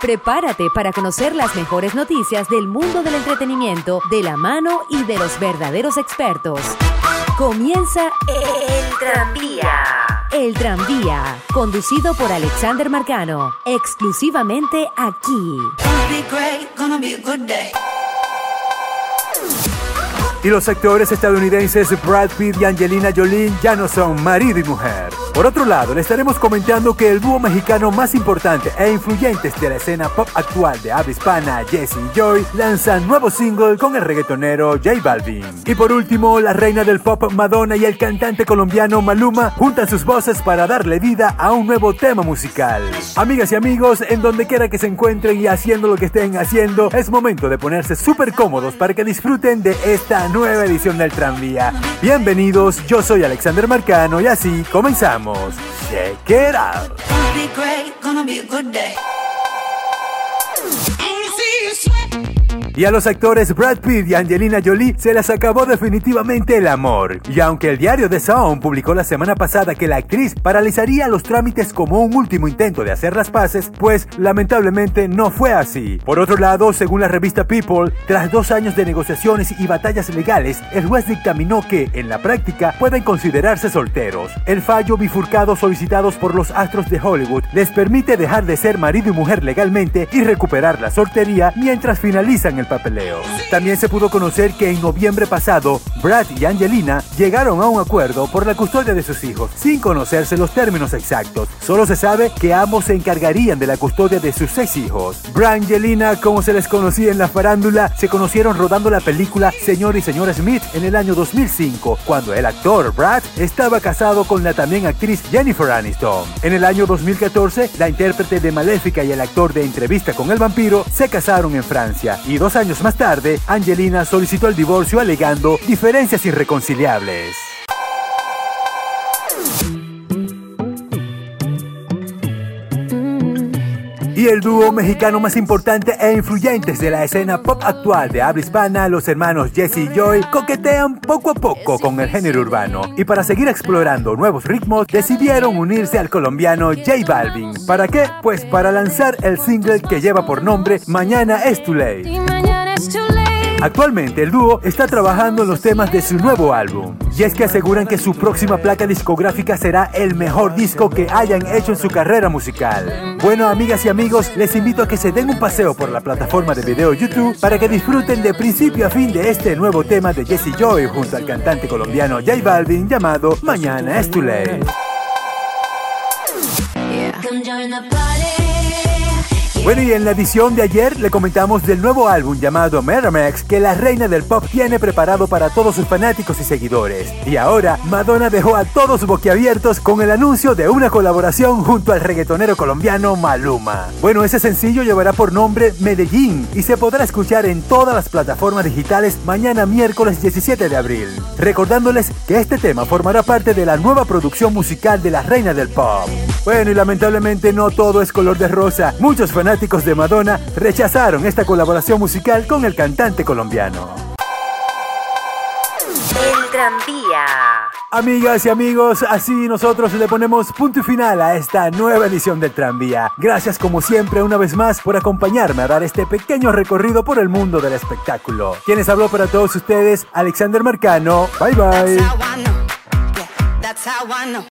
Prepárate para conocer las mejores noticias del mundo del entretenimiento de la mano y de los verdaderos expertos. Comienza El Tranvía. El Tranvía, conducido por Alexander Marcano, exclusivamente aquí. Y los actores estadounidenses Brad Pitt y Angelina Jolie ya no son marido y mujer. Por otro lado, le estaremos comentando que el dúo mexicano más importante e influyentes de la escena pop actual de habla hispana, Jesse y Joy, lanzan nuevo single con el reggaetonero J Balvin. Y por último, la reina del pop Madonna y el cantante colombiano Maluma juntan sus voces para darle vida a un nuevo tema musical. Amigas y amigos, en donde quiera que se encuentren y haciendo lo que estén haciendo, es momento de ponerse súper cómodos para que disfruten de esta nueva edición del tranvía. Bienvenidos, yo soy Alexander Marcano y así comenzamos. Check it out. Y a los actores Brad Pitt y Angelina Jolie se les acabó definitivamente el amor. Y aunque el diario The Sun publicó la semana pasada que la actriz paralizaría los trámites como un último intento de hacer las paces, pues lamentablemente no fue así. Por otro lado, según la revista People, tras dos años de negociaciones y batallas legales, el juez dictaminó que, en la práctica, pueden considerarse solteros. El fallo bifurcado solicitados por los astros de Hollywood les permite dejar de ser marido y mujer legalmente y recuperar la soltería mientras finalizan el papeleo. También se pudo conocer que en noviembre pasado, Brad y Angelina llegaron a un acuerdo por la custodia de sus hijos, sin conocerse los términos exactos. Solo se sabe que ambos se encargarían de la custodia de sus seis hijos. Brad y Angelina, como se les conocía en la farándula, se conocieron rodando la película Señor y Señora Smith en el año 2005, cuando el actor Brad estaba casado con la también actriz Jennifer Aniston. En el año 2014, la intérprete de Maléfica y el actor de Entrevista con el vampiro se casaron en Francia y dos años más tarde, Angelina solicitó el divorcio alegando diferencias irreconciliables. Y el dúo mexicano más importante e influyente de la escena pop actual de habla hispana, los hermanos Jesse y Joy, coquetean poco a poco con el género urbano. Y para seguir explorando nuevos ritmos, decidieron unirse al colombiano J Balvin. ¿Para qué? Pues para lanzar el single que lleva por nombre Mañana es too late. Actualmente el dúo está trabajando en los temas de su nuevo álbum. Y es que aseguran que su próxima placa discográfica será el mejor disco que hayan hecho en su carrera musical. Bueno, amigas y amigos, les invito a que se den un paseo por la plataforma de video YouTube para que disfruten de principio a fin de este nuevo tema de Jesse Joy junto al cantante colombiano J Balvin llamado Mañana es too late. Bueno, y en la edición de ayer le comentamos del nuevo álbum llamado Meramax que la reina del pop tiene preparado para todos sus fanáticos y seguidores. Y ahora, Madonna dejó a todos boquiabiertos con el anuncio de una colaboración junto al reggaetonero colombiano Maluma. Bueno, ese sencillo llevará por nombre Medellín y se podrá escuchar en todas las plataformas digitales mañana miércoles 17 de abril. Recordándoles que este tema formará parte de la nueva producción musical de la reina del pop. Bueno, y lamentablemente no todo es color de rosa. Muchos fanáticos de Madonna rechazaron esta colaboración musical con el cantante colombiano. El tranvía. Amigas y amigos, así nosotros le ponemos punto y final a esta nueva edición del tranvía. Gracias como siempre una vez más por acompañarme a dar este pequeño recorrido por el mundo del espectáculo. Quienes habló para todos ustedes, Alexander Marcano. Bye bye.